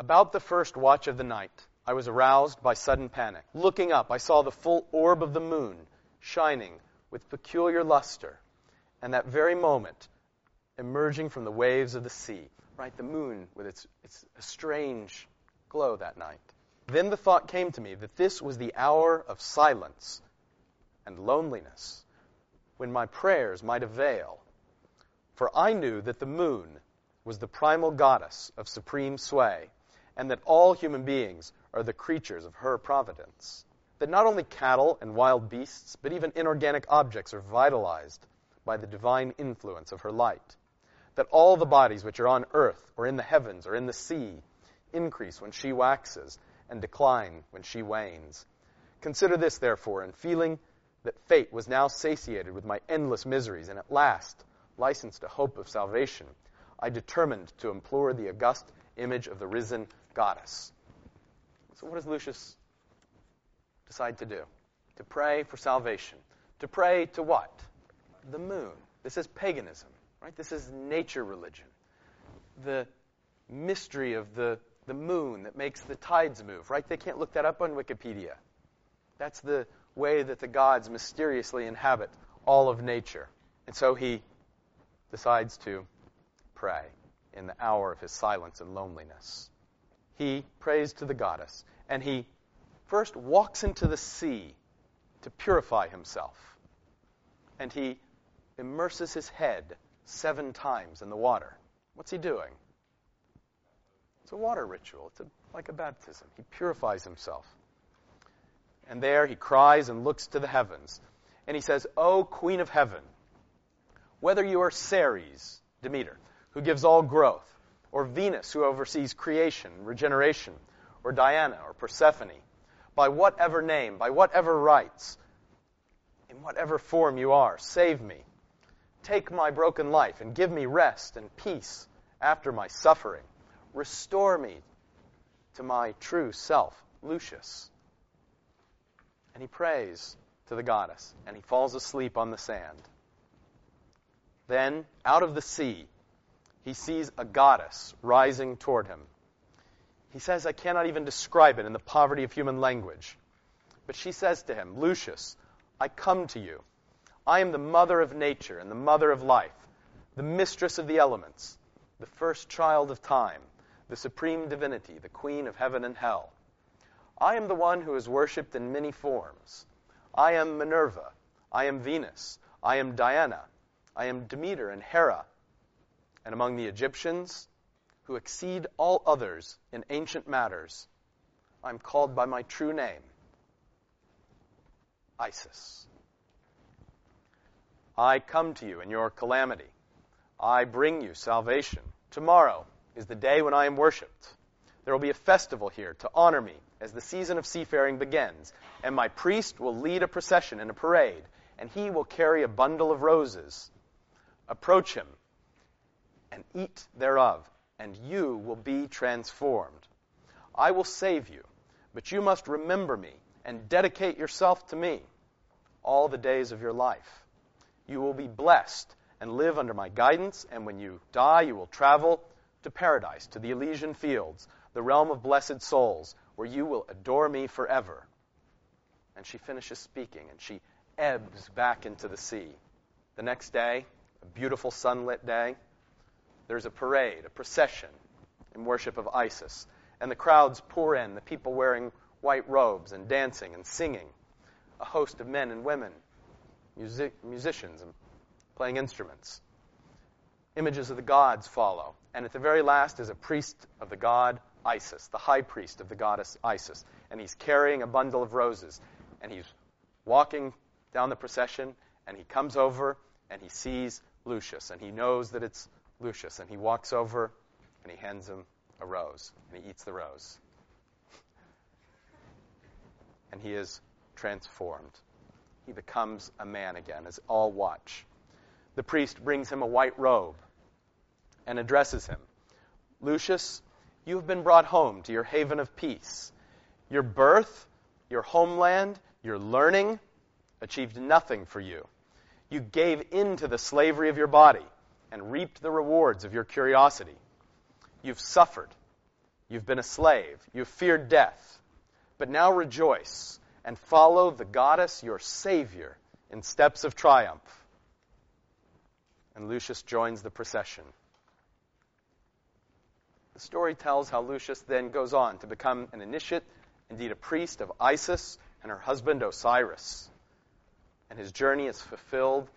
About the first watch of the night, I was aroused by sudden panic. Looking up, I saw the full orb of the moon shining with peculiar luster, and that very moment, emerging from the waves of the sea. Right, the moon with its, its strange glow that night. Then the thought came to me that this was the hour of silence and loneliness, when my prayers might avail. For I knew that the moon was the primal goddess of supreme sway, and that all human beings are the creatures of her providence. That not only cattle and wild beasts, but even inorganic objects are vitalized by the divine influence of her light. That all the bodies which are on earth, or in the heavens, or in the sea, increase when she waxes, and decline when she wanes. Consider this, therefore, in feeling that fate was now satiated with my endless miseries, and at last, licensed to hope of salvation, I determined to implore the august image of the risen goddess. So, what does Lucius decide to do? To pray for salvation. To pray to what? The moon. This is paganism, right? This is nature religion. The mystery of the, the moon that makes the tides move, right? They can't look that up on Wikipedia. That's the way that the gods mysteriously inhabit all of nature. And so he decides to pray in the hour of his silence and loneliness. He prays to the goddess, and he first walks into the sea to purify himself. And he immerses his head seven times in the water. What's he doing? It's a water ritual. It's a, like a baptism. He purifies himself. And there he cries and looks to the heavens. And he says, O Queen of Heaven, whether you are Ceres, Demeter, who gives all growth, or Venus, who oversees creation, regeneration, or Diana, or Persephone, by whatever name, by whatever rights, in whatever form you are, save me. Take my broken life and give me rest and peace after my suffering. Restore me to my true self, Lucius. And he prays to the goddess, and he falls asleep on the sand. Then, out of the sea, he sees a goddess rising toward him. He says, I cannot even describe it in the poverty of human language. But she says to him, Lucius, I come to you. I am the mother of nature and the mother of life, the mistress of the elements, the first child of time, the supreme divinity, the queen of heaven and hell. I am the one who is worshipped in many forms. I am Minerva. I am Venus. I am Diana. I am Demeter and Hera. And among the Egyptians, who exceed all others in ancient matters, I'm called by my true name, Isis. I come to you in your calamity. I bring you salvation. Tomorrow is the day when I am worshipped. There will be a festival here to honor me as the season of seafaring begins, and my priest will lead a procession in a parade, and he will carry a bundle of roses. Approach him and eat thereof, and you will be transformed. I will save you, but you must remember me and dedicate yourself to me all the days of your life. You will be blessed and live under my guidance, and when you die, you will travel to paradise, to the Elysian fields, the realm of blessed souls, where you will adore me forever. And she finishes speaking, and she ebbs back into the sea. The next day, a beautiful sunlit day, there's a parade, a procession in worship of Isis. And the crowds pour in, the people wearing white robes and dancing and singing. A host of men and women, music, musicians, and playing instruments. Images of the gods follow. And at the very last is a priest of the god Isis, the high priest of the goddess Isis. And he's carrying a bundle of roses. And he's walking down the procession, and he comes over and he sees Lucius, and he knows that it's Lucius, and he walks over and he hands him a rose, and he eats the rose. And he is transformed. He becomes a man again, as all watch. The priest brings him a white robe and addresses him Lucius, you have been brought home to your haven of peace. Your birth, your homeland, your learning achieved nothing for you. You gave in to the slavery of your body and reaped the rewards of your curiosity. You've suffered, You've been a slave. You've feared death. But now rejoice and follow the goddess, your Savior, in steps of triumph. And Lucius joins the procession. The story tells how Lucius then goes on to become an initiate, indeed a priest of Isis and her husband Osiris. And his journey is fulfilled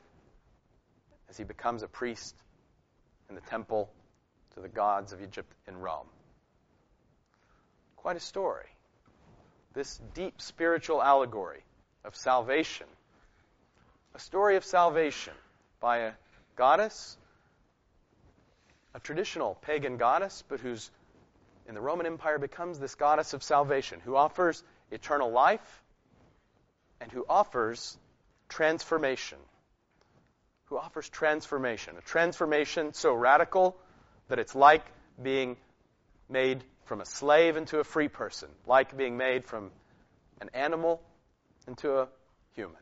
as he becomes a priest in the temple to the gods of Egypt in Rome. Quite a story. This deep spiritual allegory of salvation. A story of salvation by a goddess, a traditional pagan goddess, but who's in the Roman Empire becomes this goddess of salvation, who offers eternal life and who offers transformation who offers transformation. A transformation so radical that it's like being made from a slave into a free person, like being made from an animal into a human.